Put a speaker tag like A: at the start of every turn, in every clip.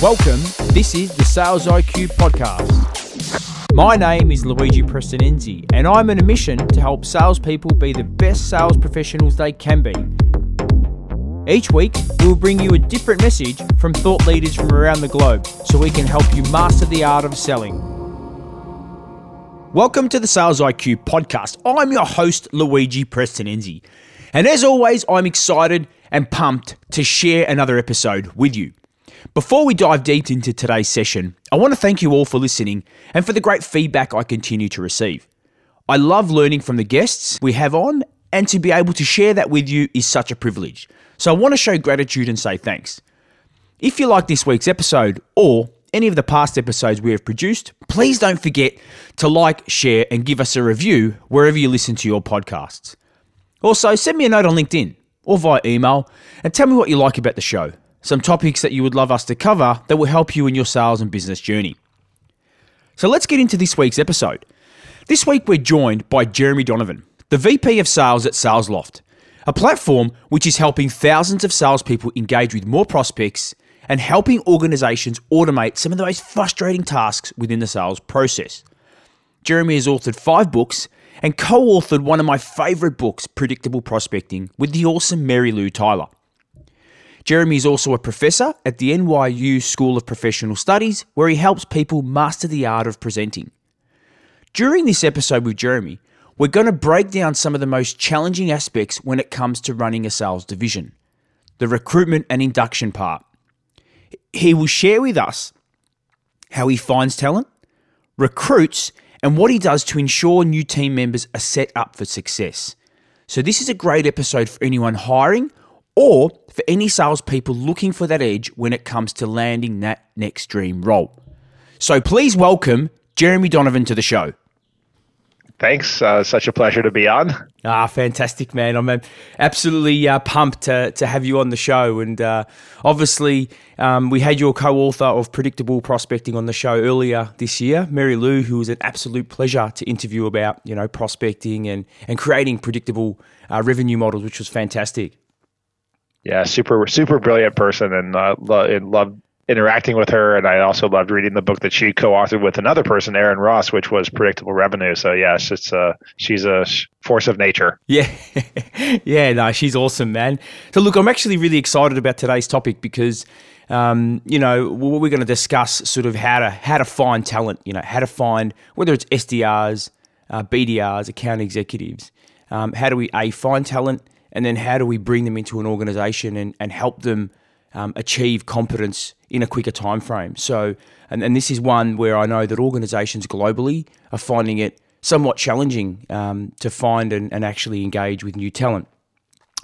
A: Welcome. This is the Sales IQ podcast. My name is Luigi Prestinenzi, and I'm on a mission to help salespeople be the best sales professionals they can be. Each week, we will bring you a different message from thought leaders from around the globe so we can help you master the art of selling. Welcome to the Sales IQ podcast. I'm your host, Luigi Prestinenzi. And as always, I'm excited and pumped to share another episode with you. Before we dive deep into today's session, I want to thank you all for listening and for the great feedback I continue to receive. I love learning from the guests we have on, and to be able to share that with you is such a privilege. So I want to show gratitude and say thanks. If you like this week's episode or any of the past episodes we have produced, please don't forget to like, share, and give us a review wherever you listen to your podcasts. Also, send me a note on LinkedIn or via email and tell me what you like about the show, some topics that you would love us to cover that will help you in your sales and business journey. So let's get into this week's episode. This week we're joined by Jeremy Donovan, the VP of Sales at SalesLoft, a platform which is helping thousands of salespeople engage with more prospects and helping organizations automate some of the most frustrating tasks within the sales process. Jeremy has authored five books and co authored one of my favorite books, Predictable Prospecting, with the awesome Marylou Tyler. Jeremy is also a professor at the NYU School of Professional Studies, where he helps people master the art of presenting. During this episode with Jeremy, we're going to break down some of the most challenging aspects when it comes to running a sales division the recruitment and induction part. He will share with us how he finds talent, recruits, and what he does to ensure new team members are set up for success. So, this is a great episode for anyone hiring or for any salespeople looking for that edge when it comes to landing that next dream role. So, please welcome Jeremy Donovan to the show.
B: Thanks. Uh, such a pleasure to be on.
A: Ah, fantastic, man. I'm uh, absolutely uh, pumped to, to have you on the show. And uh, obviously, um, we had your co author of Predictable Prospecting on the show earlier this year, Marylou, who was an absolute pleasure to interview about, you know, prospecting and, and creating predictable uh, revenue models, which was fantastic.
B: Yeah, super, super brilliant person and, uh, lo- and loved interacting with her, and I also loved reading the book that she co-authored with another person, Aaron Ross, which was Predictable Revenue. So yes, it's uh, she's a force of nature.
A: Yeah, yeah, no, she's awesome, man. So look, I'm actually really excited about today's topic because. Um, you know, we're going to discuss sort of how to how to find talent. You know, how to find whether it's SDRs, uh, BDRs, account executives. Um, how do we a find talent, and then how do we bring them into an organization and, and help them um, achieve competence in a quicker time frame. So, and, and this is one where I know that organisations globally are finding it somewhat challenging um, to find and, and actually engage with new talent.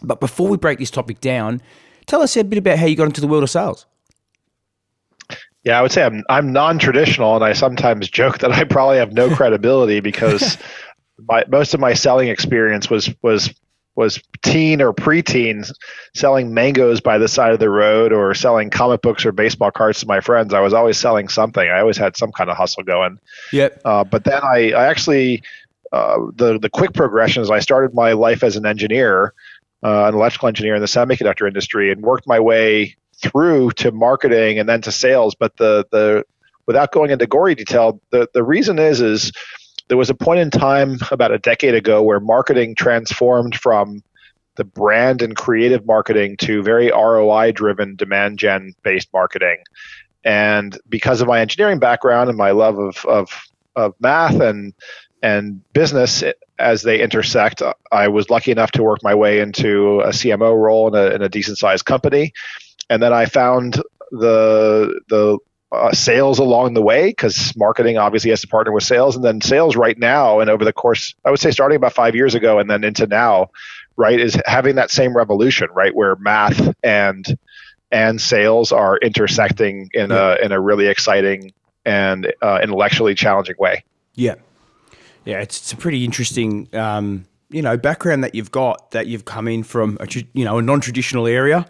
A: But before we break this topic down, tell us a bit about how you got into the world of sales.
B: Yeah, I would say I'm I'm non-traditional, and I sometimes joke that I probably have no credibility because my most of my selling experience was was was teen or preteen selling mangoes by the side of the road or selling comic books or baseball cards to my friends. I was always selling something. I always had some kind of hustle going.
A: Yep.
B: Uh, but then I, I actually uh, the the quick progression is I started my life as an engineer, uh, an electrical engineer in the semiconductor industry, and worked my way through to marketing and then to sales. But the the without going into gory detail, the the reason is is there was a point in time about a decade ago where marketing transformed from the brand and creative marketing to very ROI driven demand gen based marketing. And because of my engineering background and my love of, of, of math and and business as they intersect, I was lucky enough to work my way into a CMO role in a, in a decent sized company. And then I found the the uh, sales along the way because marketing obviously has to partner with sales. And then sales right now and over the course i would say starting about five years ago and then into now right is having that same revolution right where math and and sales are intersecting in yeah. a in a really exciting and uh, intellectually challenging way.
A: Yeah. Yeah it's, it's a pretty interesting um, you know background that you've got that you've come in from a you know a non-traditional area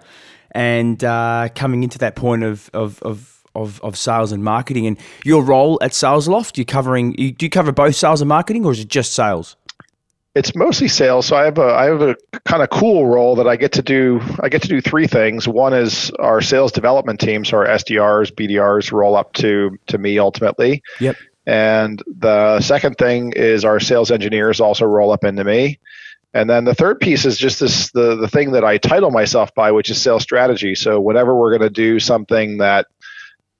A: and uh, coming into that point of, of, of of, of sales and marketing. And your role at SalesLoft, you're covering, you, do you cover both sales and marketing or is it just sales?
B: it's mostly sales. So I have a I have a kind of cool role that I get to do. I get to do three things. One is our sales development team, so our SDRs, BDRs roll up to to me ultimately.
A: Yep.
B: And the second thing is our sales engineers also roll up into me. And then the third piece is just this the the thing that I title myself by, which is sales strategy. So whenever we're going to do something that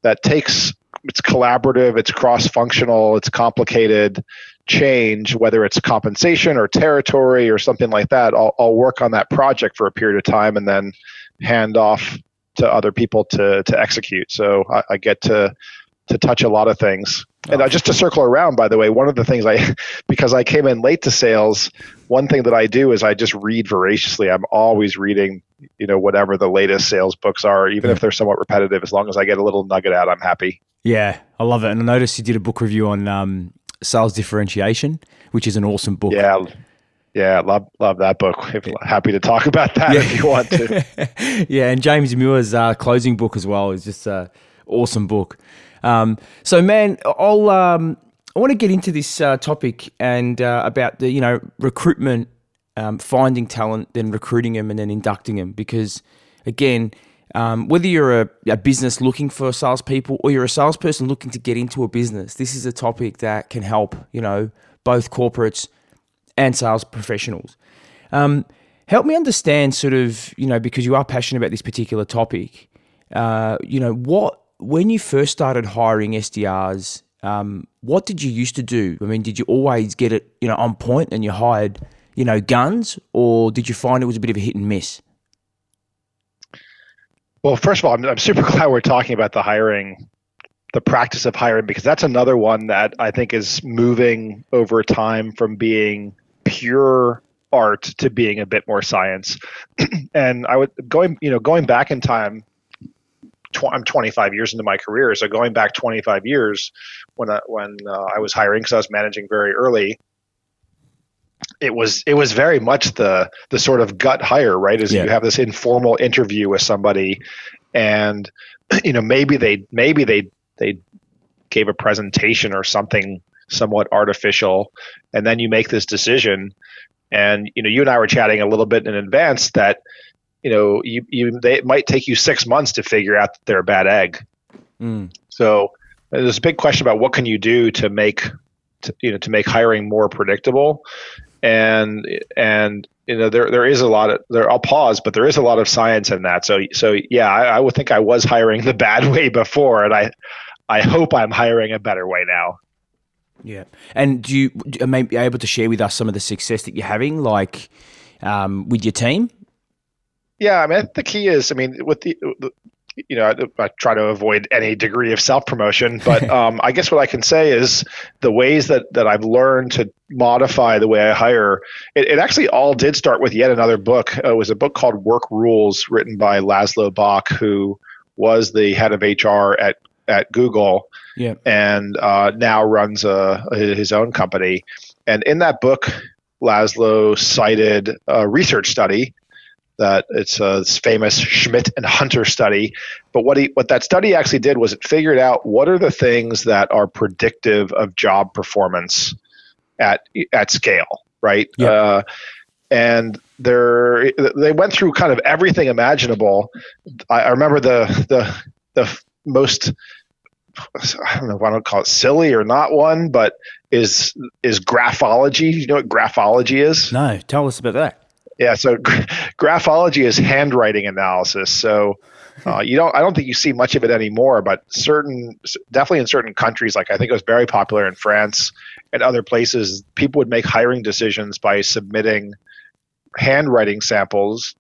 B: that takes it's collaborative, it's cross functional, it's complicated change, whether it's compensation or territory or something like that, I'll, I'll work on that project for a period of time and then hand off to other people to to execute. So I, I get to to touch a lot of things. And uh, just to circle around, by the way, one of the things I, because I came in late to sales, one thing that I do is I just read voraciously. I'm always reading, you know, whatever the latest sales books are, even if they're somewhat repetitive. As long as I get a little nugget out, I'm happy.
A: Yeah, I love it. And I noticed you did a book review on um, sales differentiation, which is an awesome book.
B: Yeah. Yeah, love love that book. Happy to talk about that yeah. if you want
A: to. yeah, and James Muir's uh, closing book as well is just an awesome book. Um, so, man, I'll um, I want to get into this uh, topic and uh, about the you know recruitment, um, finding talent, then recruiting them, and then inducting them. Because again, um, whether you're a, a, business looking for salespeople or you're a salesperson looking to get into a business, this is a topic that can help you know both corporates and sales professionals. Um, help me understand, sort of, you know, because you are passionate about this particular topic. Uh, you know what when you first started hiring SDRs, um, what did you used to do? I mean, did you always get it, you know, on point and you hired, you know, guns, or did you find it was a bit of a hit and miss?
B: Well, first of all, I'm, I'm super glad we're talking about the hiring, the practice of hiring, because that's another one that I think is moving over time from being pure art to being a bit more science. and I would going, you know, going back in time tw- I'm 25 years into my career. So going back 25 years, when I, when uh, I was hiring, because I was managing very early, it was it was very much the the sort of gut hire, right? Is yeah. you have this informal interview with somebody, and you know maybe they maybe they they gave a presentation or something somewhat artificial, and then you make this decision. And you know, you and I were chatting a little bit in advance that you know, you, you they, it might take you six months to figure out that they're a bad egg. Mm. So there's a big question about what can you do to make, to, you know, to make hiring more predictable, and and you know there there is a lot of there. I'll pause, but there is a lot of science in that. So so yeah, I, I would think I was hiring the bad way before, and I I hope I'm hiring a better way now.
A: Yeah, and do you may be able to share with us some of the success that you're having, like um, with your team?
B: Yeah, I mean, the key is, I mean, with the, you know, I, I try to avoid any degree of self promotion, but um, I guess what I can say is the ways that that I've learned to modify the way I hire. It, it actually all did start with yet another book. Uh, it was a book called Work Rules, written by Laszlo Bock, who was the head of HR at at Google, yeah. and uh, now runs a, his own company. And in that book, Laszlo cited a research study that it's a famous Schmidt and Hunter study. But what he what that study actually did was it figured out what are the things that are predictive of job performance at at scale, right? Yeah. Uh, and they they went through kind of everything imaginable. I, I remember the the the most I don't know if I don't call it silly or not one, but is is graphology. You know what graphology is?
A: No, tell us about that.
B: Yeah, so graphology is handwriting analysis. So uh, you don't, I don't think you see much of it anymore, but certain, definitely in certain countries, like I think it was very popular in France and other places, people would make hiring decisions by submitting handwriting samples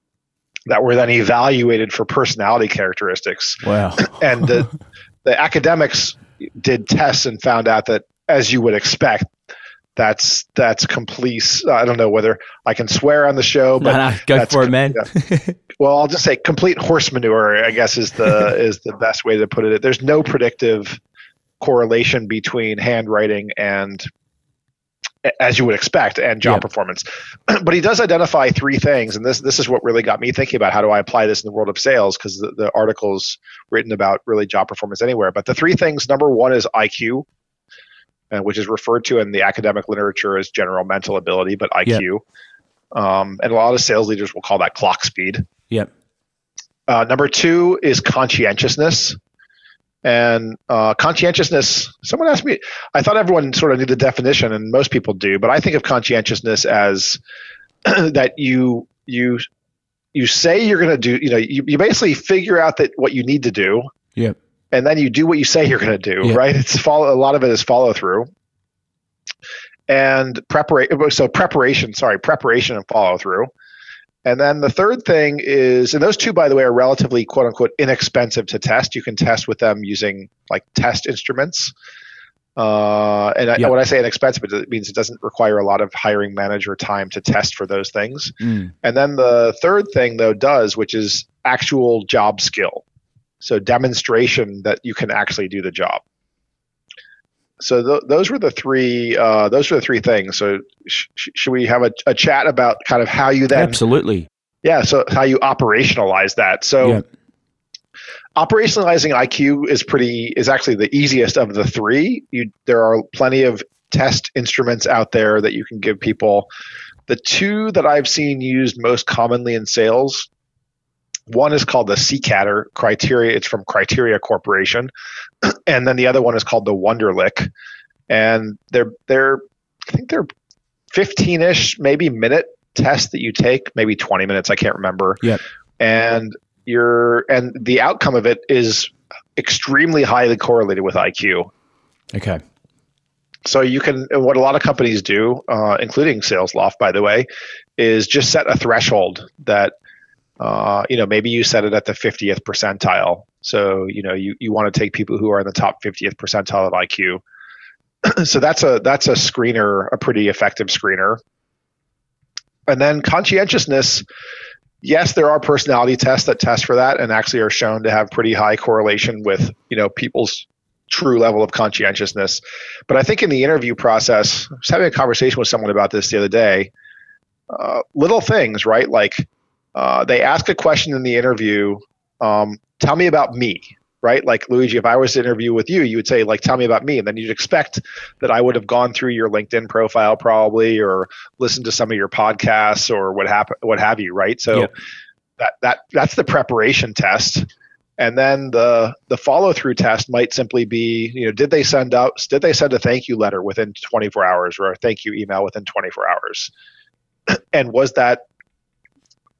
B: that were then evaluated for personality characteristics.
A: Wow.
B: and the, the academics did tests and found out that, as you would expect, that's that's complete. I don't know whether I can swear on the show, but
A: no, no, go for it, man.
B: Yeah. well, I'll just say complete horse manure. I guess is the is the best way to put it. There's no predictive correlation between handwriting and as you would expect and job performance but he does identify three things and this this is what really got me thinking about how do i apply this in the world of sales because the, the articles written about really job performance anywhere but the three things number one is iq uh, which is referred to in the academic literature as general mental ability, but IQ. Um, and a lot of sales leaders will call that clock speed.
A: Yep.
B: Uh, number two is conscientiousness. And uh, conscientiousness, someone asked me, I thought everyone sort of knew the definition, and most people do, but I think of conscientiousness as that you you you say you're going to do, you know, you, you basically figure out that what you need to do,
A: Yep.
B: And then you do what you say you're going to do,
A: Yeah.
B: right? It's follow. A lot of it is follow through, and preparation. So preparation, sorry, preparation and follow through. And then the third thing is, and those two, by the way, are relatively quote unquote inexpensive to test. You can test with them using like test instruments. Uh, and I, when I say inexpensive, it means it doesn't require a lot of hiring manager time to test for those things.
A: Mm.
B: And then the third thing, though, does, which is actual job skill. So demonstration that you can actually do the job. So th- those were the three. Uh, those were the three things. So sh- sh- should we have a, a chat about kind of how you then?
A: Absolutely.
B: Yeah. So how you operationalize that. So
A: Yep.
B: operationalizing IQ is pretty is actually the easiest of the three. You there are plenty of test instruments out there that you can give people. The two that I've seen used most commonly in sales, one is called the CCATR criteria. It's from Criteria Corporation, and then the other one is called the Wonderlic, and they're they're I think they're 15ish maybe minute tests that you take, maybe 20 minutes. I can't remember.
A: Yeah,
B: And you're and the outcome of it is extremely highly correlated with IQ.
A: Okay.
B: So you can what a lot of companies do, uh, including SalesLoft, by the way, is just set a threshold that uh, you know maybe you set it at the 50th percentile. So you know you, you want to take people who are in the top 50th percentile of IQ. so that's a that's a screener, a pretty effective screener. And then conscientiousness, yes, there are personality tests that test for that and actually are shown to have pretty high correlation with you know people's true level of conscientiousness. But I think in the interview process, I was having a conversation with someone about this the other day. Uh, little things, right? Like uh, they ask a question in the interview. Um, tell me about me, right? Like Luigi, if I was to interview with you, you would say like, "Tell me about me," and then you'd expect that I would have gone through your LinkedIn profile probably, or listened to some of your podcasts, or what happen, what have you, right? So
A: Yep.
B: that that that's the preparation test and then the the follow through test might simply be you know did they send out did they send a thank you letter within 24 hours or a thank you email within 24 hours and was that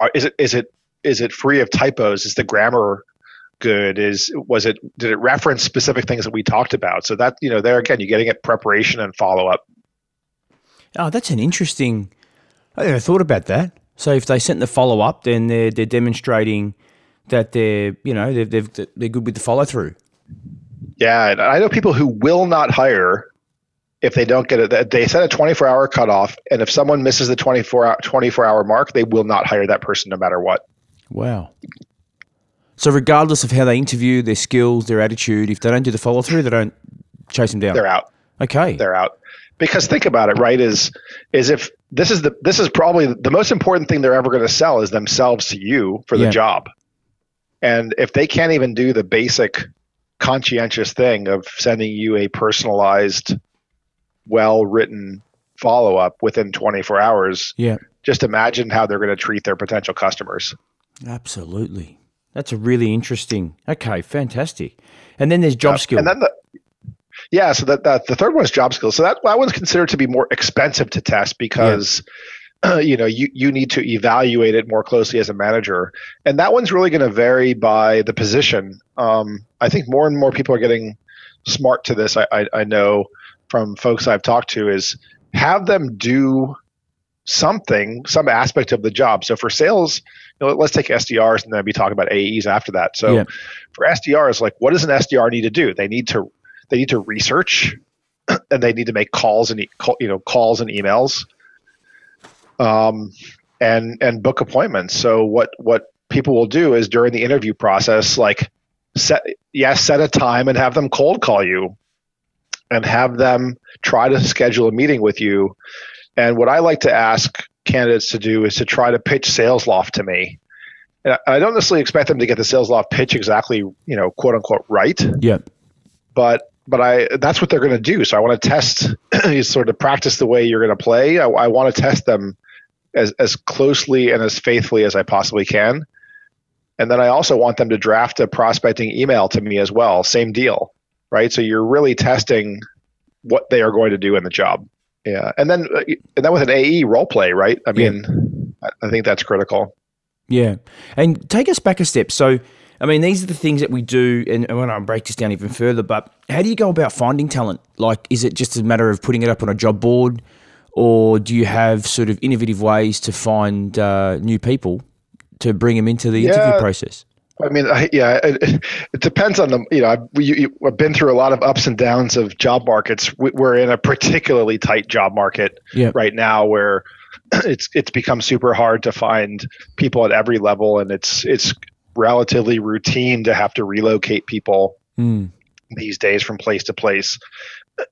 B: are- is it is it is it free of typos is the grammar good is was it did it reference specific things that we talked about so that you know there again you're getting at preparation and follow up
A: Oh, that's an interesting. I never thought about that. So if they sent the follow up, then they're they're demonstrating that they're you know they've, they've they're good with the follow through.
B: Yeah, I know people who will not hire if they don't get it. They set a 24 hour cutoff, and if someone misses the 24 hour, 24 hour mark, they will not hire that person no matter what.
A: Wow. So regardless of how they interview, their skills, their attitude, if they don't do the follow through, they don't chase them down.
B: They're out.
A: okay.
B: They're out. Because think about it, right? Is is if this is the this is probably the most important thing they're ever going to sell is themselves to you for the
A: Yeah.
B: job. And if they can't even do the basic conscientious thing of sending you a personalized, well written follow up within 24 hours,
A: Yeah.
B: just imagine how they're going to treat their potential customers.
A: Absolutely. That's a really interesting. Okay, fantastic. And then there's job
B: Uh,
A: skill.
B: And then the yeah, so that, that the third one is job skills. So that that one's considered to be more expensive to test because you know you you need to evaluate it more closely as a manager, and that one's really going to vary by the position. Um, I think more and more people are getting smart to this. I, I I know from folks I've talked to is have them do something, some aspect of the job. So for sales, you know, let's take SDRs and then be talking about AEs after that. So
A: Yeah.
B: for SDRs, like what does an SDR need to do? They need to they need to research and they need to make calls and you know calls and emails um, and and book appointments. So what what people will do is during the interview process, like set yes, set a time and have them cold call you and have them try to schedule a meeting with you. And what I like to ask candidates to do is to try to pitch SalesLoft to me. And I don't necessarily expect them to get the SalesLoft pitch exactly, you know, quote unquote right
A: yeah.
B: but but I that's what they're going to do. So I want to test, you sort of practice the way you're going to play. I, I want to test them as as closely and as faithfully as I possibly can. And then I also want them to draft a prospecting email to me as well. Same deal, right? So you're really testing what they are going to do in the job. Yeah, and then uh, and then with an AE role play, right? I mean, yeah. I think that's critical.
A: Yeah, and take us back a step. So, I mean, these are the things that we do, and I want to break this down even further. But how do you go about finding talent? Like, is it just a matter of putting it up on a job board, or do you have sort of innovative ways to find uh, new people to bring them into the yeah. interview process?
B: I mean, I, yeah, it, it, depends on the, you know, I've, you, I've, been through a lot of ups and downs of job markets. We're in a particularly tight job market yep. right now where it's, it's become super hard to find people at every level and it's, it's relatively routine to have to relocate people mm. these days from place to place.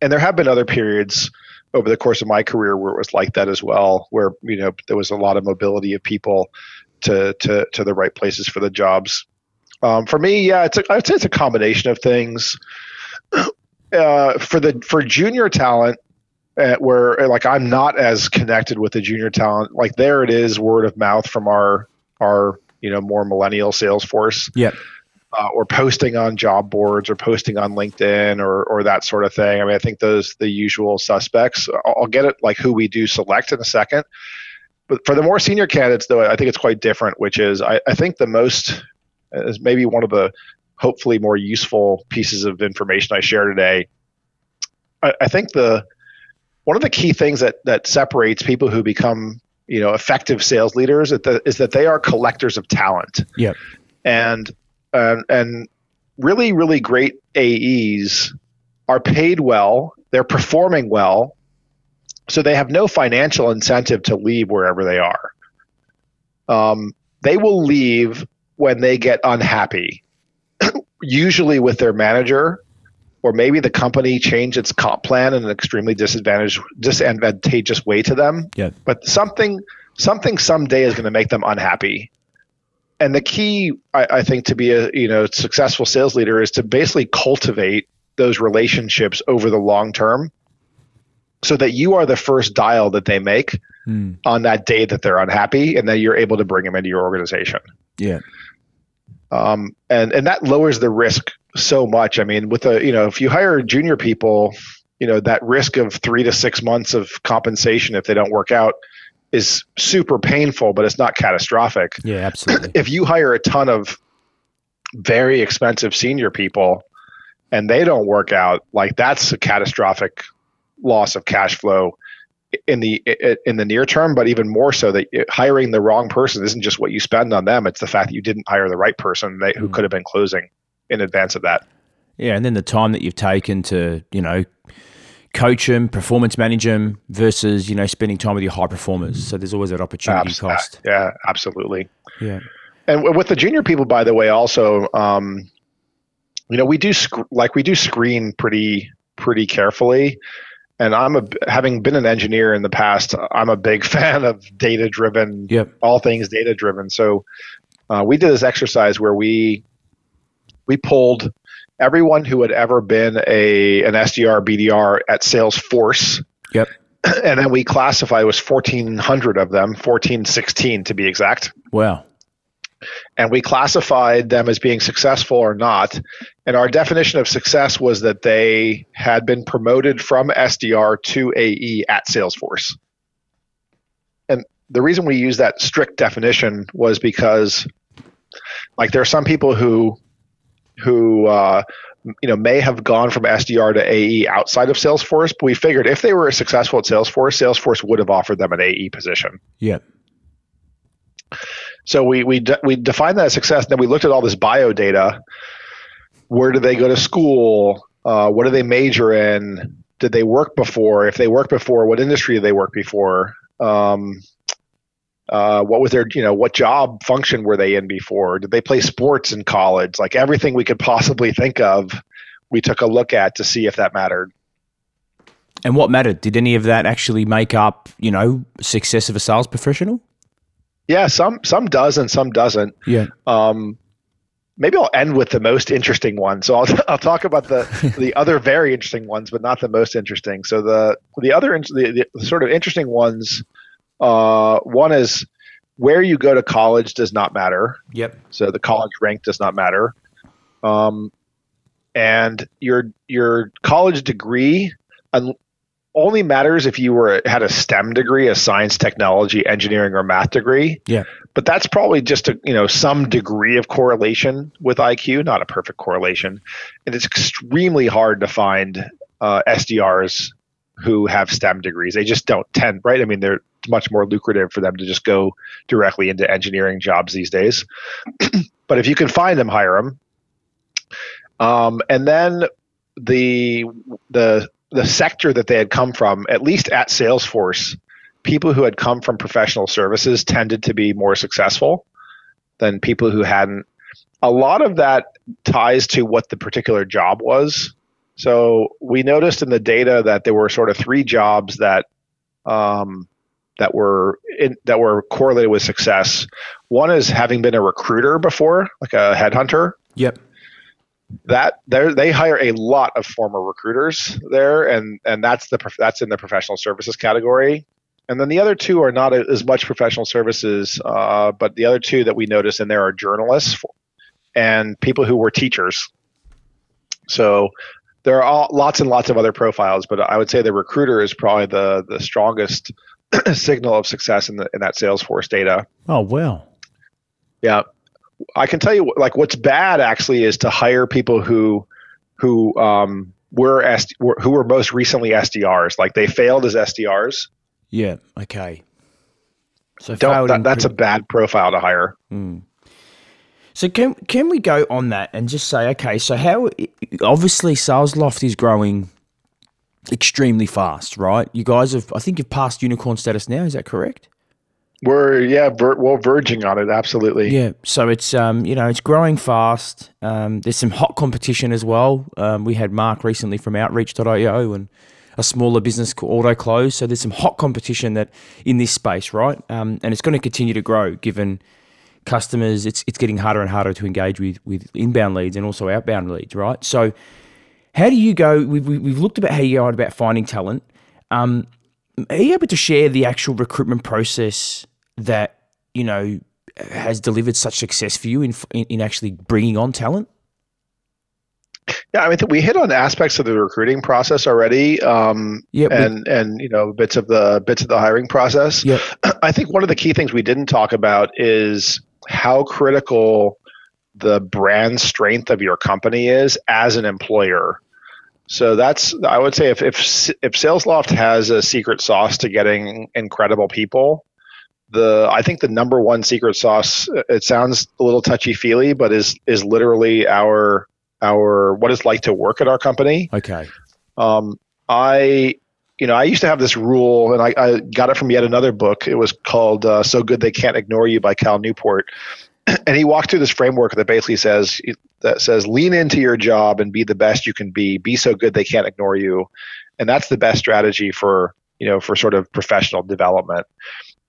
B: And there have been other periods over the course of my career where it was like that as well, where, you know, there was a lot of mobility of people to, to, to the right places for the jobs. Um, for me, yeah, it's a, I'd say it's a combination of things. Uh, for the for junior talent, uh, where like I'm not as connected with the junior talent, like there it is, word of mouth from our our you know more millennial sales force.
A: Yeah.
B: Uh, or posting on job boards or posting on LinkedIn or or that sort of thing. I mean, I think those the usual suspects. I'll, I'll get it like who we do select in a second. But for the more senior candidates, though, I think it's quite different. Which is, I, I think the most is maybe one of the hopefully more useful pieces of information I share today. I, I think the one of the key things that that separates people who become you know effective sales leaders is that they are collectors of talent.
A: Yeah,
B: and and and really really great AEs are paid well. They're performing well, so they have no financial incentive to leave wherever they are. Um, they will leave when they get unhappy, usually with their manager, or maybe the company changed its comp plan in an extremely disadvantaged, disadvantageous way to them.
A: Yeah.
B: But something, something someday is going to make them unhappy. And the key, I, I think, to be a you know successful sales leader is to basically cultivate those relationships over the long term so that you are the first dial that they make mm. on that day that they're unhappy and then you're able to bring them into your organization.
A: Yeah.
B: Um, and and that lowers the risk so much. I mean, with a you know, if you hire junior people, you know that risk of three to six months of compensation if they don't work out is super painful, but it's not catastrophic.
A: Yeah, absolutely.
B: if you hire a ton of very expensive senior people and they don't work out, like that's a catastrophic loss of cash flow in the in the near term, but even more so that hiring the wrong person isn't just what you spend on them; it's the fact that you didn't hire the right person they, who mm. could have been closing in advance of that.
A: Yeah, and then the time that you've taken to you know coach them, performance manage them, versus you know spending time with your high performers. So there's always that opportunity Abs- cost.
B: Yeah, absolutely.
A: Yeah,
B: and with the junior people, by the way, also, um, you know, we do sc- like we do screen pretty pretty carefully and I'm a having been an engineer in the past, I'm a big fan of data driven,
A: yep.
B: all things data driven. So uh, we did this exercise where we we pulled everyone who had ever been a an SDR BDR at Salesforce.
A: Yep.
B: And then we classified it was 1400 of them, 1416 to be exact.
A: Wow
B: and we classified them as being successful or not. And our definition of success was that they had been promoted from SDR to AE at Salesforce. And the reason we use that strict definition was because, like, there are some people who, who, uh, you know, may have gone from SDR to AE outside of Salesforce, but we figured if they were successful at Salesforce, Salesforce would have offered them an AE position.
A: Yeah.
B: So we we de- we defined that as success. Then we looked at all this bio data. Where do they go to school? Uh, what do they major in? Did they work before? If they worked before, what industry did they work before? Um, uh, what was their you know what job function were they in before? Did they play sports in college? Like everything we could possibly think of, we took a look at to see if that mattered.
A: And what mattered? Did any of that actually make up you know success of a sales professional?
B: Yeah, some some does and some doesn't.
A: Yeah.
B: Um, maybe I'll end with the most interesting one. So I'll, I'll talk about the the other very interesting ones, but not the most interesting. So the the other the, the sort of interesting ones, uh, one is where you go to college does not matter.
A: Yep.
B: So the college rank does not matter. Um, and your your college degree only matters if you were had a STEM degree, a science, technology, engineering, or math degree.
A: Yeah.
B: But that's probably just a you know some degree of correlation with IQ, not a perfect correlation, and it's extremely hard to find uh, SDRs who have STEM degrees. They just don't tend right. I mean, they're much more lucrative for them to just go directly into engineering jobs these days. but if you can find them, hire them. Um, and then the the the sector that they had come from, at least at Salesforce, people who had come from professional services tended to be more successful than people who hadn't. A lot of that ties to what the particular job was. So we noticed in the data that there were sort of three jobs that um, that were in, that were correlated with success. One is having been a recruiter before, like a headhunter.
A: Yep
B: that they hire a lot of former recruiters there, and and that's the that's in the professional services category. And then the other two are not as much professional services, uh, but the other two that we notice in there are journalists and people who were teachers. So there are all, lots and lots of other profiles, but I would say the recruiter is probably the the strongest signal of success in the in that Salesforce data.
A: Oh well.
B: Yeah. I can tell you, like, what's bad actually is to hire people who, who um, were, SD, who were most recently SDRs. Like they failed as SDRs.
A: Yeah. Okay.
B: So that, that's pre- a bad profile to hire.
A: Mm. So can can we go on that and just say, okay, so how obviously SalesLoft is growing extremely fast, right? You guys have, I think, you've passed unicorn status now. Is that correct?
B: We're yeah, ver- well, verging on it, absolutely.
A: Yeah, so it's um, you know, it's growing fast. Um, there's some hot competition as well. Um, we had Mark recently from Outreach.io and a smaller business called Autoklose. So there's some hot competition that in this space, right? Um, and it's going to continue to grow given customers. It's it's getting harder and harder to engage with with inbound leads and also outbound leads, right? So how do you go? We've, we've looked about how you go about finding talent. Um, are you able to share the actual recruitment process that you know has delivered such success for you in in actually bringing on talent?
B: Yeah, I mean, we hit on aspects of the recruiting process already, um,
A: yeah,
B: and and you know bits of the bits of the hiring process.
A: Yeah.
B: I think one of the key things we didn't talk about is how critical the brand strength of your company is as an employer. So that's I would say if if if SalesLoft has a secret sauce to getting incredible people, the I think the number one secret sauce. It sounds a little touchy feely, but is is literally our our what it's like to work at our company.
A: Okay.
B: Um, I you know I used to have this rule, and I, I got it from yet another book. It was called uh, "So Good They Can't Ignore You" by Cal Newport, and he walked through this framework that basically says that says lean into your job and be the best you can be. Be so good they can't ignore you, and that's the best strategy for you know for sort of professional development.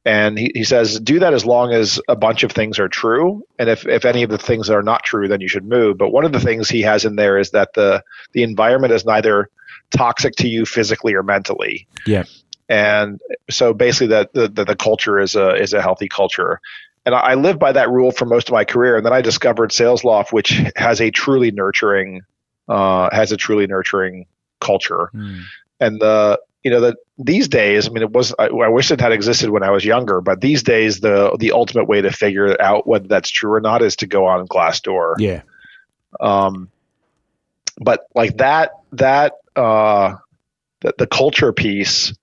B: And he, he says, do that as long as a bunch of things are true. And if, if any of the things are not true, then you should move. But one of the things he has in there is that the, the environment is neither toxic to you physically or mentally.
A: Yeah.
B: And so basically that the, the, the culture is a, is a healthy culture. And I, I lived by that rule for most of my career. And then I discovered SalesLoft, which has a truly nurturing, uh, has a truly nurturing culture. Mm. And the, you know that these days i mean it was I, I, wish it had existed when i was younger but these days the the ultimate way to figure out whether that's true or not is to go on glassdoor
A: yeah
B: um but like that that uh the, the culture piece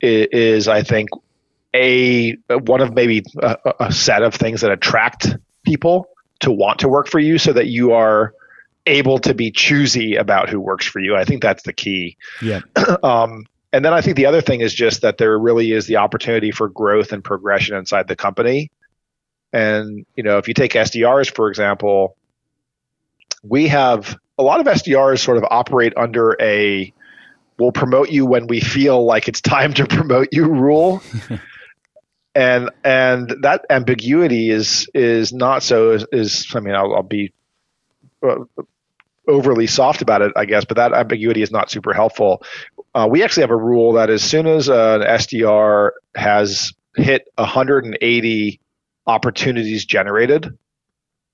B: is, is i think a one of maybe a, a set of things that attract people to want to work for you so that you are able to be choosy about who works for you. I think that's the key.
A: Yeah.
B: um, and then I think the other thing is just that there really is the opportunity for growth and progression inside the company. And you know, if you take SDRs for example, we have a lot of SDRs sort of operate under a we'll promote you when we feel like it's time to promote you rule. and and that ambiguity is is not so is, is I mean I'll, I'll be uh, overly soft about it, I guess, but that ambiguity is not super helpful. Uh, we actually have a rule that as soon as an SDR has hit 180 opportunities generated,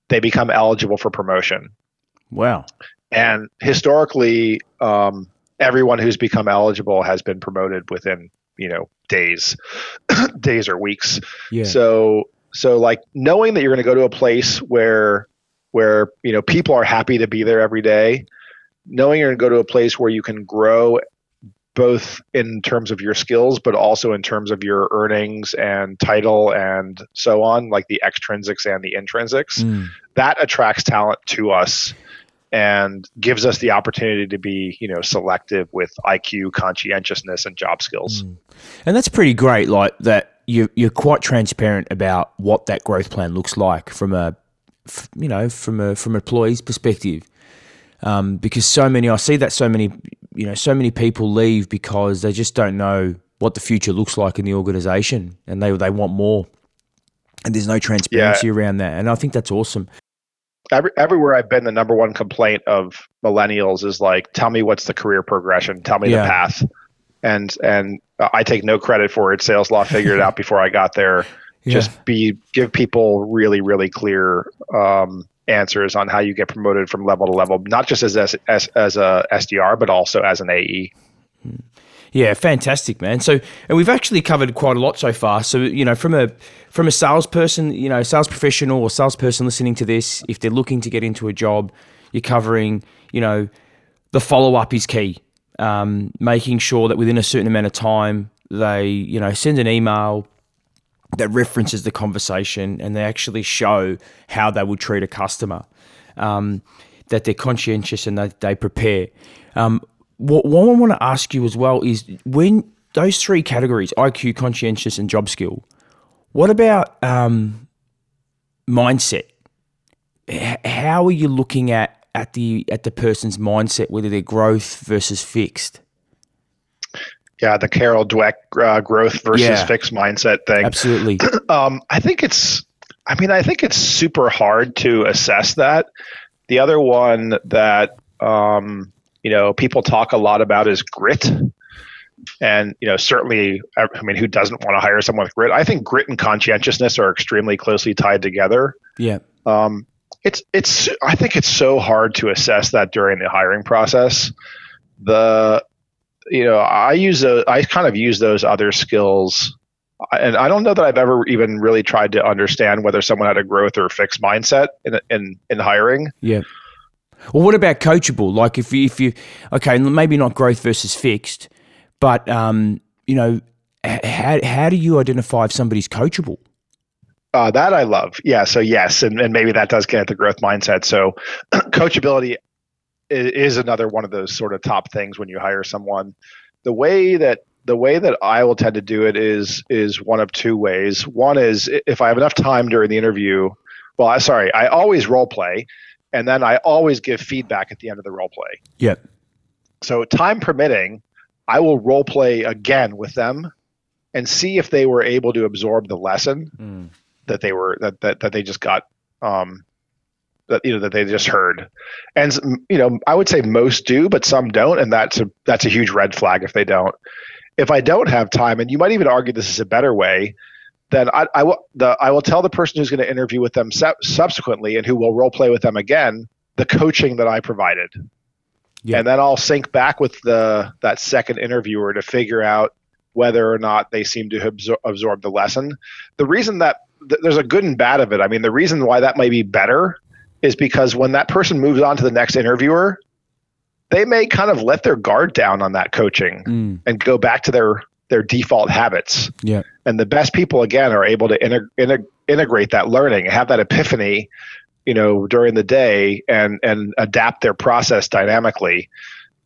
B: they become eligible for promotion.
A: Wow.
B: And historically, um, everyone who's become eligible has been promoted within you know days, days or weeks.
A: Yeah.
B: So so like knowing that you're going to go to a place where where you know people are happy to be there every day, knowing you're going to go to a place where you can grow both in terms of your skills but also in terms of your earnings and title and so on like the extrinsics and the intrinsics
A: Mm.
B: that attracts talent to us and gives us the opportunity to be you know selective with IQ conscientiousness and job skills
A: Mm. And that's pretty great. Like that, you you're quite transparent about what that growth plan looks like from a, f- you know, from a from an employee's perspective. Um, because so many, I see that so many, you know, so many people leave because they just don't know what the future looks like in the organization, and they they want more, and there's no transparency around that. And I think that's awesome.
B: Every, everywhere I've been, the number one complaint of millennials is like, "Tell me what's the career progression. Tell me
A: Yeah.
B: the path." And and I take no credit for it. SalesLoft figured it out before I got there.
A: Yeah.
B: Just be give people really really clear um, answers on how you get promoted from level to level, not just as as as, a SDR, but also as an. AE.
A: Yeah, fantastic, man. So, and we've actually covered quite a lot so far. So, you know, from a from a salesperson, you know, sales professional or salesperson listening to this, if they're looking to get into a job, you're covering, you know, the follow up is key. Um, making sure that within a certain amount of time, they, you know, send an email that references the conversation and they actually show how they would treat a customer. Um, that they're conscientious and that they prepare. Um, what, what I want to ask you as well is when those three categories IQ, conscientious, and job skill what about um, mindset? How are you looking at, at the at the person's mindset, whether they're growth versus fixed?
B: Yeah, the Carol Dweck uh, growth versus
A: Yeah.
B: fixed mindset thing.
A: Absolutely.
B: Um, I think it's. I mean, I think it's super hard to assess that. The other one that um, you know people talk a lot about is grit, and you know certainly, I mean, who doesn't want to hire someone with grit? I think grit and conscientiousness are extremely closely tied together.
A: Yeah.
B: Um, it's it's. I think it's so hard to assess that during the hiring process. The you know I use a, I kind of use those other skills and I don't know that I've ever even really tried to understand whether someone had a growth or fixed mindset in in, in hiring.
A: Yeah. Well, what about coachable? Like if you, if you, okay, maybe not growth versus fixed, but um, you know, how how do you identify if somebody's coachable?
B: Uh, that I love. Yeah. So yes, and, and maybe that does get at the growth mindset. So coachability is another one of those sort of top things when you hire someone. The way that the way that I will tend to do it is is one of two ways. One is if I have enough time during the interview. Well, I sorry, I always role play, and then I always give feedback at the end of the role play.
A: Yeah.
B: So time permitting, I will role play again with them and see if they were able to absorb the lesson that they were that that, that they just got um that you know that they just heard. And you know, I would say most do, but some don't and that's a that's a huge red flag if they don't. If I don't have time and you might even argue this is a better way, then I, I will the I will tell the person who's going to interview with them sub- subsequently and who will role play with them again the coaching that I provided
A: Yeah.
B: and then I'll sync back with the that second interviewer to figure out whether or not they seem to absor- absorb the lesson. The reason that th- there's a good and bad of it. I mean, the reason why that might be better is because when that person moves on to the next interviewer, they may kind of let their guard down on that coaching
A: Mm.
B: and go back to their their default habits.
A: Yeah.
B: And the best people again are able to integ- integ- integrate that learning, have that epiphany, you know, during the day and and adapt their process dynamically.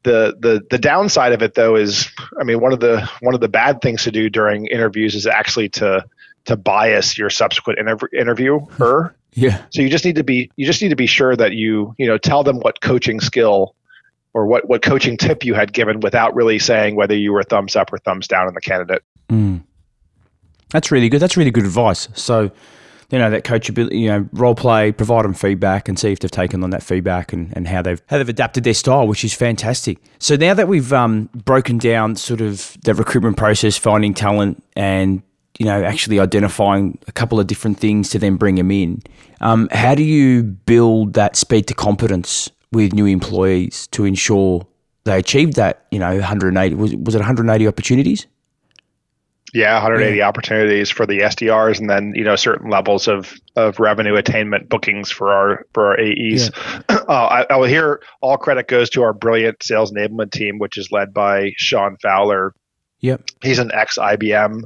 B: The the the downside of it though is I mean one of the one of the bad things to do during interviews is actually to to bias your subsequent interv- interviewer.
A: Yeah.
B: So you just need to be you just need to be sure that you you know tell them what coaching skill or what what coaching tip you had given without really saying whether you were thumbs up or thumbs down on the candidate.
A: Mm. That's really good. That's really good advice. So you know that coachability, you know, role play, provide them feedback, and see if they've taken on that feedback and, and how they've how they've adapted their style, which is fantastic. So now that we've um, broken down sort of the recruitment process, finding talent, and you know actually identifying a couple of different things to then bring them in, um, how do you build that speed to competence with new employees to ensure they achieved that? You know, 180 was was it 180 opportunities?
B: Yeah, 180 yeah. opportunities for the SDRs, and then you know certain levels of of revenue attainment bookings for our for our AEs. Yeah. Uh, I, I, will hear all credit goes to our brilliant sales enablement team, which is led by Sean Fowler.
A: Yep,
B: he's an ex IBM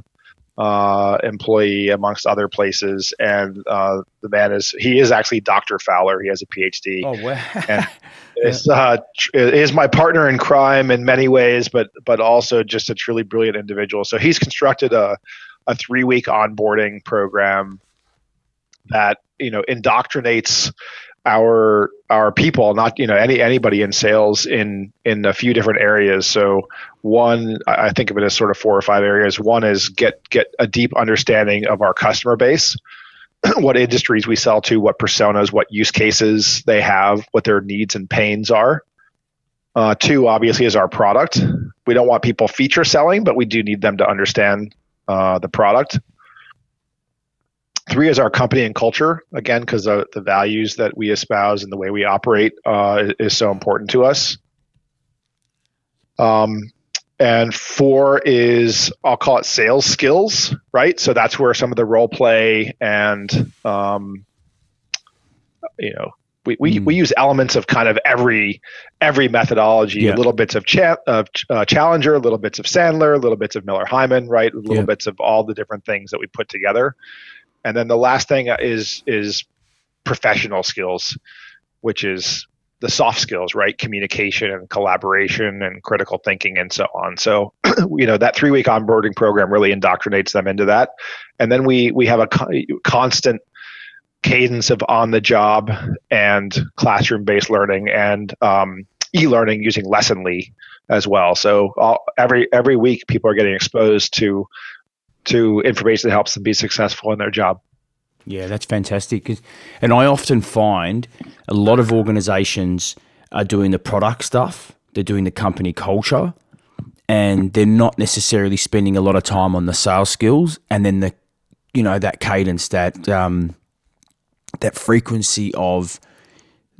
B: uh, employee amongst other places, and uh, the man is he is actually Dr. Fowler. He has a PhD.
A: Oh wow!
B: and is uh, tr- is my partner in crime in many ways, but but also just a truly brilliant individual. So he's constructed a a three week onboarding program that you know indoctrinates our our people not you know any anybody in sales in in a few different areas so one i think of it as sort of four or five areas one is get get a deep understanding of our customer base what industries we sell to, what personas, what use cases they have, what their needs and pains are. Uh, two, obviously, is our product. We don't want people feature selling, but we do need them to understand uh, the product. Three is our company and culture, again, because the, the values that we espouse and the way we operate uh, is so important to us. Um, and four is I'll call it sales skills, right? So that's where some of the role play and um, you know we, we, mm. we use elements of kind of every every methodology, yeah. little bits of cha- of uh, Challenger, little bits of Sandler, little bits of Miller Heiman, right? Little yeah. bits of all the different things that we put together. And then the last thing is is professional skills, which is the soft skills, right? Communication and collaboration and critical thinking and so on. So, you know, that three week onboarding program really indoctrinates them into that. And then we, we have a co- constant cadence of on the job and classroom based learning and um, e learning using Lessonly as well. So all, every, every week people are getting exposed to, to information that helps them be successful in their job.
A: Yeah, that's fantastic. And I often find a lot of organizations are doing the product stuff, they're doing the company culture, and they're not necessarily spending a lot of time on the sales skills and then the, you know, that cadence, that, um, that frequency of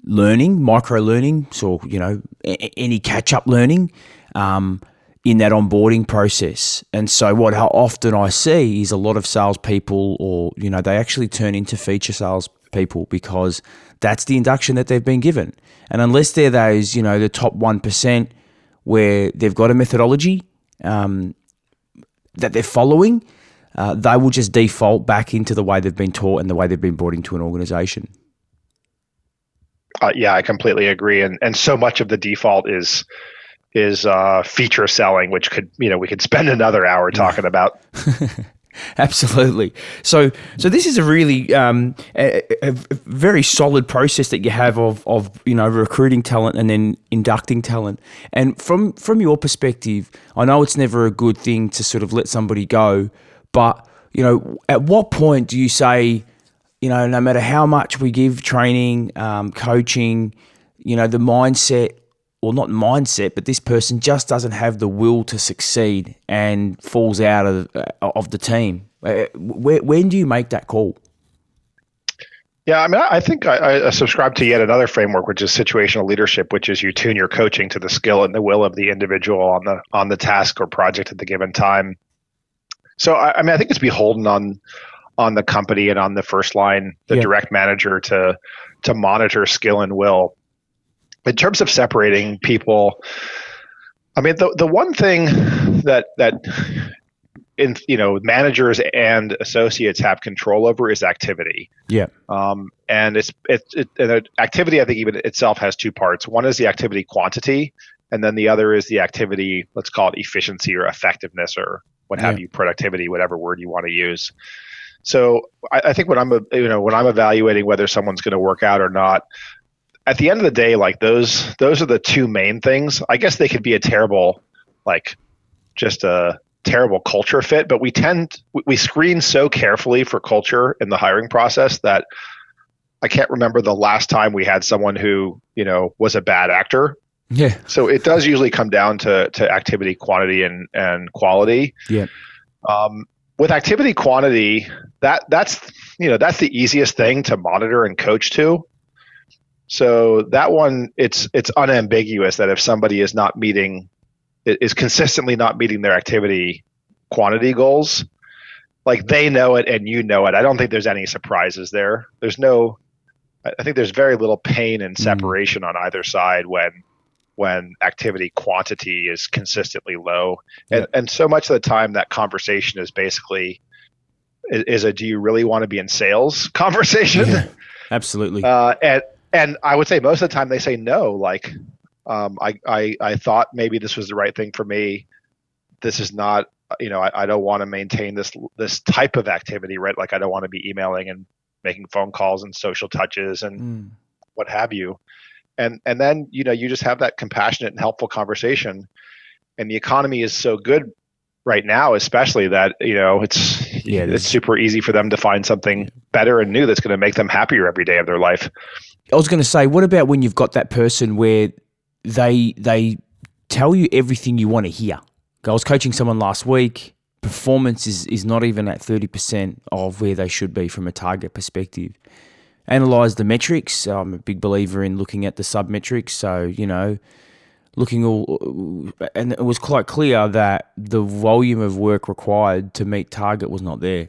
A: learning, micro learning, so, you know, any catch up learning. Um, in that onboarding process. And so, what how often I see is a lot of salespeople, or you know, they actually turn into feature salespeople because that's the induction that they've been given. And unless they're those, you know, the top one percent where they've got a methodology um, that they're following, uh, they will just default back into the way they've been taught and the way they've been brought into an organization.
B: Uh, yeah, I completely agree. And and so much of the default is is uh, feature selling, which could you know we could spend another hour talking about.
A: Absolutely. So, so this is a really um, a, a, very solid process that you have of, of you know recruiting talent and then inducting talent. And from from your perspective, I know it's never a good thing to sort of let somebody go, but you know, at what point do you say, you know, no matter how much we give training, um, coaching, you know, the mindset or not mindset, but this person just doesn't have the will to succeed and falls out of uh, of the team. Uh, where, when do you make that call?
B: Yeah, I mean, I think I, I, subscribe to yet another framework, which is situational leadership, which is you tune your coaching to the skill and the will of the individual on the on the task or project at the given time. So, I, I mean, I think it's beholden on on the company and on the first line, the yeah. direct manager to to monitor skill and will in terms of separating people, I mean the the one thing that that in you know managers and associates have control over is activity.
A: Yeah.
B: Um, and it's it's it, and activity I think even itself has two parts. One is the activity quantity, and then the other is the activity let's call it efficiency or effectiveness or what have yeah. you productivity whatever word you want to use. So I, I think when I'm you know when I'm evaluating whether someone's going to work out or not, at the end of the day, like those those are the two main things. I guess they could be a terrible, like just a terrible culture fit, but we tend we screen so carefully for culture in the hiring process that I can't remember the last time we had someone who you know was a bad actor.
A: Yeah.
B: So it does usually come down to to activity quantity and and quality.
A: Yeah.
B: Um, with activity quantity, that that's you know that's the easiest thing to monitor and coach to. So that one, it's it's unambiguous that if somebody is not meeting, is consistently not meeting their activity quantity goals, like they know it and you know it. I don't think there's any surprises there. There's no, I think there's very little pain and separation mm. on either side when when activity quantity is consistently low, and and so much of the time that conversation is basically is, is a do you really want to be in sales conversation? Yeah,
A: absolutely.
B: Uh, and and I would say most of the time they say no. Like, um, I, I, I thought maybe this was the right thing for me. This is not, you know, I, I don't want to maintain this this type of activity, right? Like, I don't want to be emailing and making phone calls and social touches and mm. what have you. And and then you know you just have that compassionate and helpful conversation. And the economy is so good right now, especially that you know it's yeah, it's super easy for them to find something better and new that's going to make them happier every day of their life.
A: I was going to say, what about when you've got that person where they they tell you everything you want to hear? I was coaching someone last week. Performance is is not even at thirty percent of where they should be from a target perspective. Analyze the metrics. I'm a big believer in looking at the sub metrics. So you know, looking all, and it was quite clear that the volume of work required to meet target was not there.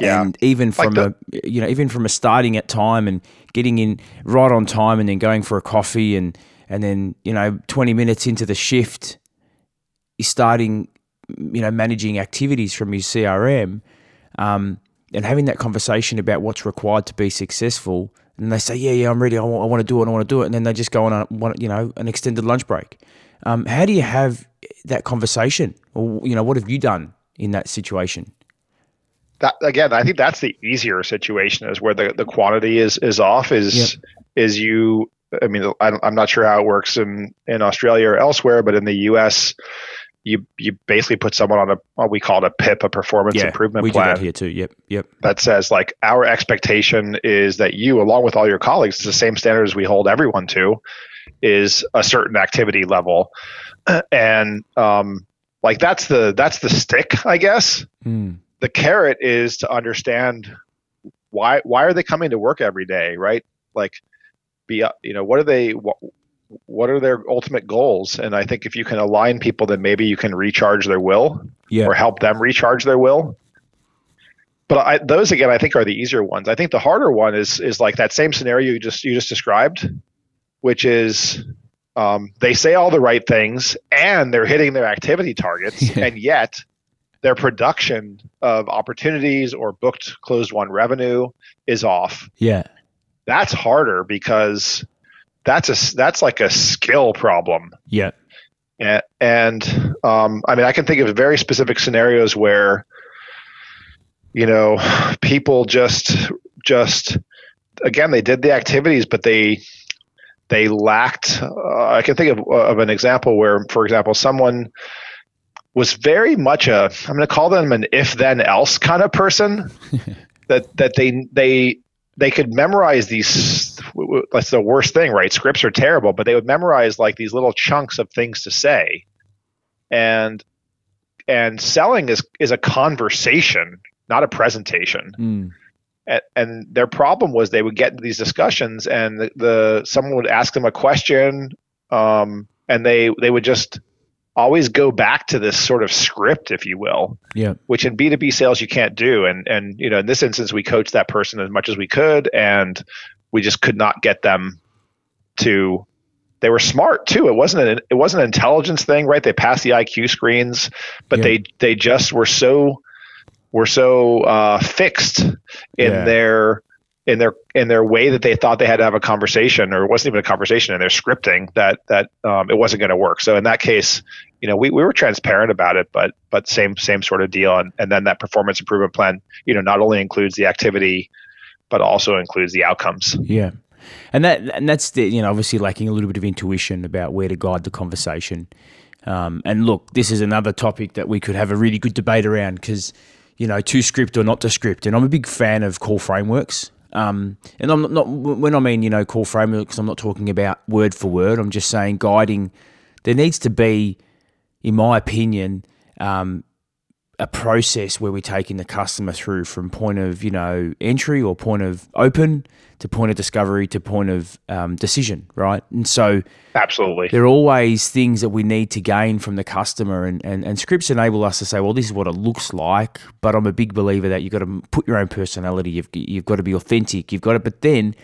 A: Yeah. And even from like the- a you know even from a starting at time and getting in right on time and then going for a coffee and and then you know 20 minutes into the shift is starting you know managing activities from your CRM um, and having that conversation about what's required to be successful. And they say yeah yeah I'm ready. I want, I want to do it I want to do it. And then they just go on a you know an extended lunch break. Um, how do you have that conversation? Or you know what have you done in that situation
B: that again, I think that's the easier situation is where the, the quantity is is off. Is yep. is you? I mean, I'm not sure how it works in in Australia or elsewhere, but in the U.S., you you basically put someone on a what we call it a PIP, a performance yeah, improvement
A: we
B: plan.
A: do that here too. Yep, yep.
B: That says like our expectation is that you, along with all your colleagues, it's the same standards we hold everyone to, is a certain activity level, and um, like that's the that's the stick, I guess. Mm the carrot is to understand why why are they coming to work every day, right? Like, be you know what are they what, what are their ultimate goals? And I think if you can align people, then maybe you can recharge their will, yeah. or help them recharge their will. But I, those again, I think are the easier ones. I think the harder one is is like that same scenario you just you just described, which is um, they say all the right things and they're hitting their activity targets, and yet their production of opportunities or booked closed won revenue is off.
A: Yeah.
B: That's harder because that's a that's like a skill problem.
A: Yeah.
B: And, and um, I mean, I can think of very specific scenarios where, you know, people just just again they did the activities, but they they lacked. Uh, I can think of, of an example where, for example, someone was very much a I'm going to call them an if then else kind of person. That that they they they could memorize these that's the worst thing right? Scripts are terrible but they would memorize like these little chunks of things to say. And and selling is is a conversation not a presentation. Mm. and, and, their problem was they would get into these discussions and the, the someone would ask them a question um, and they they would just always go back to this sort of script, if you will.
A: Yeah.
B: Which in B two B sales you can't do, and and you know in this instance we coached that person as much as we could, and we just could not get them to. They were smart too. It wasn't an it wasn't an intelligence thing, right? They passed the IQ screens, but yeah. they they just were so were so uh, fixed in yeah. their in their in their way that they thought they had to have a conversation, or it wasn't even a conversation in their scripting that that um, it wasn't going to work. So in that case, you know, we, we were transparent about it, but but same same sort of deal. And and then that performance improvement plan, you know, not only includes the activity, but also includes the outcomes.
A: Yeah. And that and that's the you know obviously lacking a little bit of intuition about where to guide the conversation. Um, and look, this is another topic that we could have a really good debate around because, you know, to script or not to script. And I'm a big fan of core frameworks. Um, and I'm not, when I mean you know core frameworks, I'm not talking about word for word. I'm just saying guiding. There needs to be, in my opinion, um, a process where we're taking the customer through from point of you know entry or point of open to point of discovery to point of um, decision, right? And so,
B: absolutely,
A: there are always things that we need to gain from the customer, and, and, and scripts enable us to say, well, this is what it looks like. But I'm a big believer that you've got to put your own personality. You've you've got to be authentic. You've got to, but then.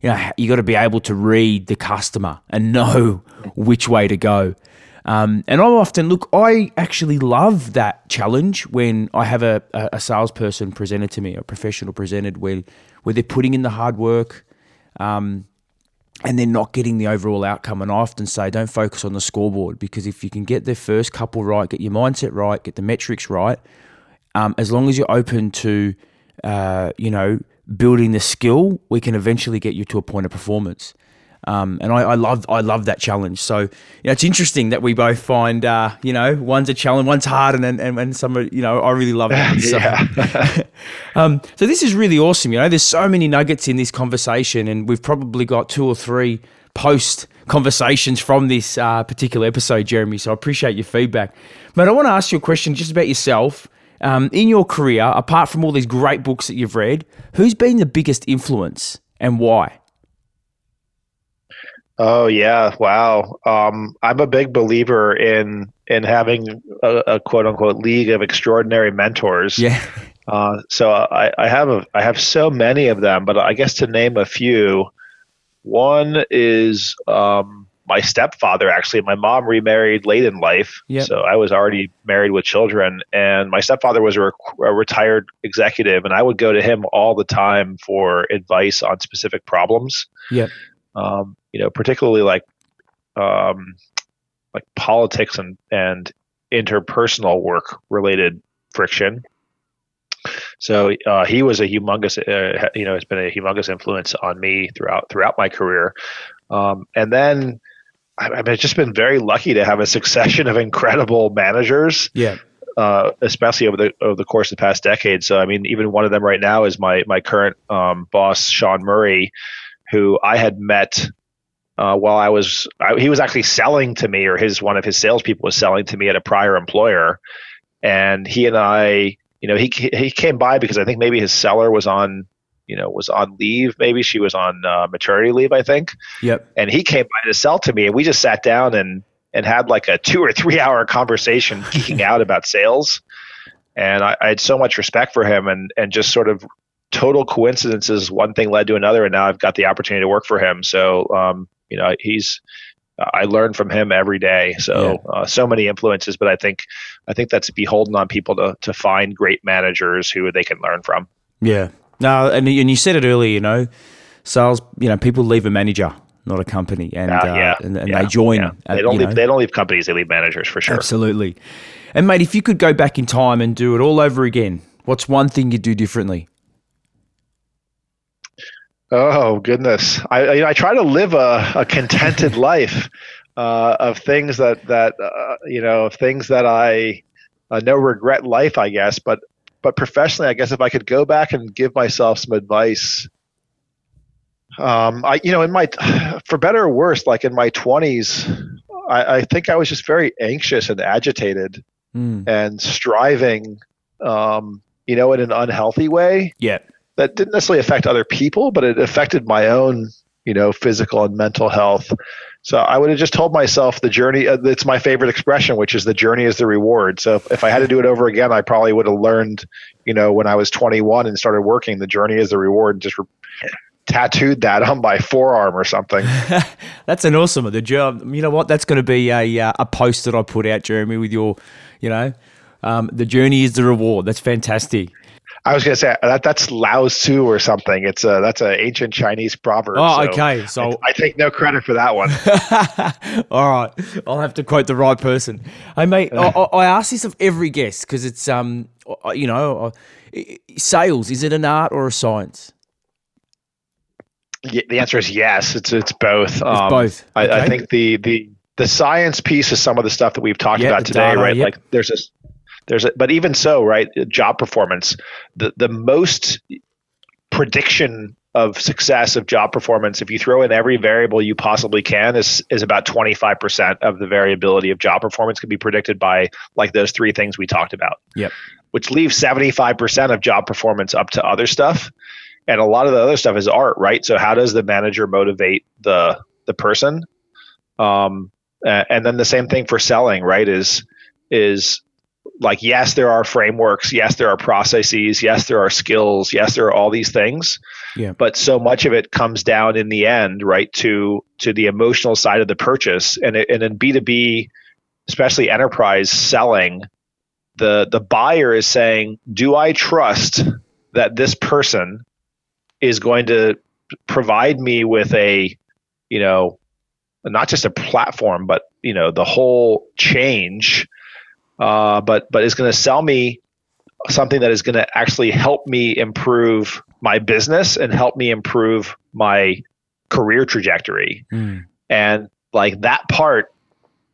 A: You know, you got to be able to read the customer and know which way to go. Um, and I often look, I actually love that challenge when I have a, a, salesperson presented to me, a professional presented where where they're putting in the hard work um, and they're not getting the overall outcome. And I often say, don't focus on the scoreboard because if you can get the first couple right, get your mindset right, get the metrics right, um, as long as you're open to, uh, you know, building the skill, we can eventually get you to a point of performance. Um, and I, I, love I love that challenge. So you know, it's interesting that we both find uh, you know one's a challenge, one's hard, and and, and some are, you know I really love that. So, um, so this is really awesome. You know, there's so many nuggets in this conversation, and we've probably got two or three post conversations from this uh, particular episode, Jeremy. So I appreciate your feedback. But I want to ask you a question just about yourself. Um, in your career, apart from all these great books that you've read, who's been the biggest influence and why?
B: Oh yeah, wow. Um, I'm a big believer in in having a, a, quote unquote league of extraordinary mentors.
A: Yeah.
B: Uh, so I, I have a, I have so many of them, but I guess to name a few, one is um, my stepfather. Actually, my mom remarried late in life, yep. so I was already married with children, and my stepfather was a, re- a retired executive, and I would go to him all the time for advice on specific problems.
A: Yeah
B: um, you know, particularly like um, like politics and and interpersonal work related friction. So uh, he was a humongous, uh, you know, has been a humongous influence on me throughout throughout my career. Um, and then I, I've just been very lucky to have a succession of incredible managers.
A: Yeah.
B: Uh, especially over the over the course of the past decade. So I mean, even one of them right now is my my current um, boss, Sean Murray, who I had met uh, while I was, I, he was actually selling to me, or his one of his salespeople was selling to me at a prior employer, and he and I, you know, he he came by because I think maybe his seller was on, you know, was on leave. Maybe she was on uh, maternity leave, I think.
A: Yep.
B: And he came by to sell to me, and we just sat down and and had like a two or three hour conversation, geeking out about sales. And I, I had so much respect for him, and and just sort of total coincidences. One thing led to another, and now I've got the opportunity to work for him. So, um, you know, he's I learn from him every day. So, yeah. uh, so many influences, but I think I think that's beholden on people to to find great managers who they can learn from.
A: Yeah. No, and and you said it earlier. You know, sales. You know, people leave a manager not a company, and uh, yeah, uh, and, and yeah, they join. Yeah.
B: They don't leave. Know. They don't leave companies. They leave managers for sure.
A: Absolutely. And mate, if you could go back in time and do it all over again, what's one thing you'd do differently?
B: Oh goodness, I I try to live a, a contented life uh, of things that that uh, you know of things that I uh, no regret life, I guess. But but professionally, I guess if I could go back and give myself some advice, um, I you know in my for better or worse, like in my twenties, I, I think I was just very anxious and agitated mm. and striving, um, you know, in an unhealthy way.
A: Yeah
B: that didn't necessarily affect other people, but it affected my own, you know, physical and mental health. So I would have just told myself the journey. Uh, it's my favorite expression, which is the journey is the reward. So if, if I had to do it over again, I probably would have learned, you know, when I was 21 and started working, the journey is the reward. Just re- tattooed that on my forearm or something.
A: That's an awesome. The job. You know what? That's going to be a uh, a post that I put out, Jeremy, with your, you know, um, the journey is the reward. That's fantastic.
B: I was going to say that that's Lao Tzu or something. It's a that's an ancient Chinese proverb.
A: Oh, so okay. So
B: I, I, take no credit for that one.
A: All right, I'll have to quote the right person. Hey, mate, I, I ask this of every guest because it's um, you know, sales is it an art or a science?
B: Yeah, the answer is yes. It's it's both.
A: It's um, both.
B: Okay. I, I, think the the the science piece is some of the stuff that we've talked
A: Yeah,
B: about today,
A: data,
B: right?
A: yep.
B: Like there's this, there's a, but even so, right? Job performance, the the most prediction of success of job performance, if you throw in every variable you possibly can, is is about 25% of the variability of job performance can be predicted by like those three things we talked about.
A: Yep.
B: Which leaves 75% of job performance up to other stuff. And a lot of the other stuff is art, right? So how does the manager motivate the the person? Um, and then the same thing for selling, right? Is is like yes, there are frameworks, yes, there are processes, yes, there are skills, yes, there are all these things.
A: Yeah.
B: But so much of it comes down in the end, right, to to the emotional side of the purchase, and it, and in B two B, especially enterprise selling, the the buyer is saying, "Do I trust that this person is going to provide me with a, you know, not just a platform, but you know, the whole change, uh, but but is going to sell me something that is going to actually help me improve my business and help me improve my career trajectory."
A: Mm.
B: And like that part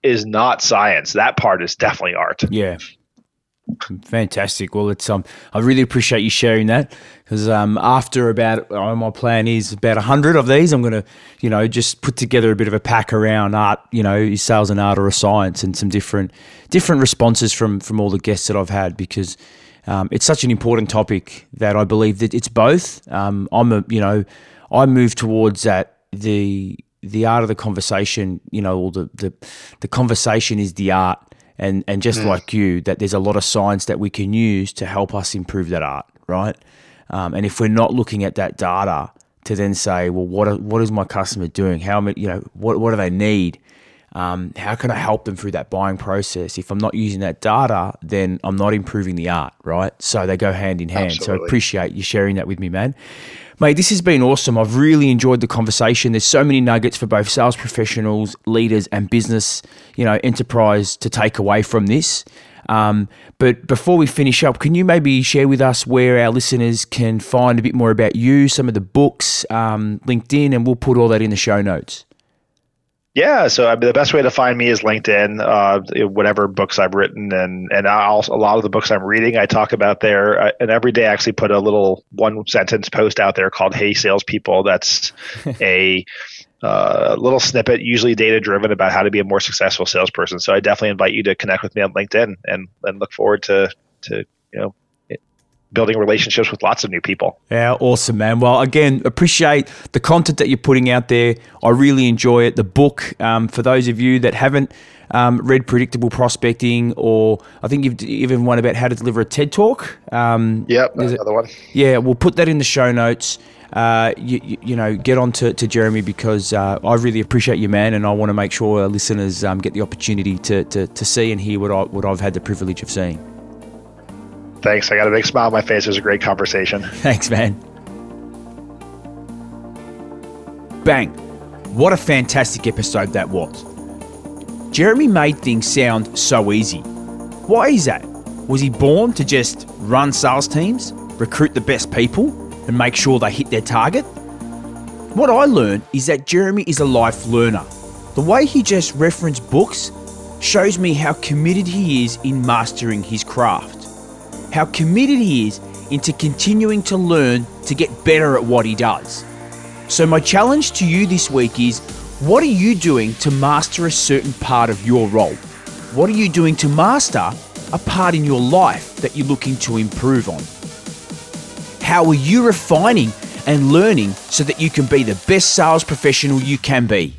B: is not science. That part is definitely art.
A: Yeah. Fantastic. Well, it's um, I really appreciate you sharing that because um, after about oh, my plan is about hundred of these, I'm gonna, you know, just put together a bit of a pack around art, you know, sales and art or a science, and some different different responses from from all the guests that I've had because um, it's such an important topic that I believe that it's both. Um, I'm a, you know, I move towards that the the art of the conversation, you know, or the the the conversation is the art and and just like you, that there's a lot of science that we can use to help us improve that art, right? Um, and if we're not looking at that data to then say, well, what are, what is my customer doing? How many, you know, what what do they need? Um, how can I help them through that buying process? If I'm not using that data, then I'm not improving the art, right? So they go hand in hand. So I appreciate you sharing that with me, man. Mate, this has been awesome. I've really enjoyed the conversation. There's so many nuggets for both sales professionals, leaders, and business, you know, enterprise to take away from this. Um, but before we finish up, can you maybe share with us where our listeners can find a bit more about you, some of the books, um, LinkedIn, and we'll put all that in the show notes.
B: Yeah, so I mean, the best way to find me is LinkedIn. Uh, whatever books I've written, and and I also, a lot of the books I'm reading, I talk about there. I, and every day, I actually put a little one sentence post out there called "Hey Salespeople." That's a uh, little snippet, usually data driven, about how to be a more successful salesperson. So I definitely invite you to connect with me on LinkedIn, and and look forward to to you know building relationships with lots of new people.
A: Yeah, awesome, man. Well, again, appreciate the content that you're putting out there. I really enjoy it. The book, um, for those of you that haven't um, read Predictable Prospecting, or I think you've even one about how to deliver a TED Talk. Um,
B: Yep, another one.
A: yeah, we'll put that in the show notes. Uh, you, you, you know, get on to, to Jeremy because uh, I really appreciate you, man, and I want to make sure our listeners um, get the opportunity to, to, to see and hear what, I, what I've had the privilege of seeing.
B: Thanks. I got a big smile on my face. It was a great conversation.
A: Thanks, man. Bang. What a fantastic episode that was. Jeremy made things sound so easy. Why is that? Was he born to just run sales teams, recruit the best people, and make sure they hit their target? What I learned is that Jeremy is a life learner. The way he just referenced books shows me how committed he is in mastering his craft how committed he is into continuing to learn to get better at what he does. So, my challenge to you this week is what are you doing to master a certain part of your role? What are you doing to master a part in your life that you're looking to improve on? How are you refining and learning so that you can be the best sales professional you can be?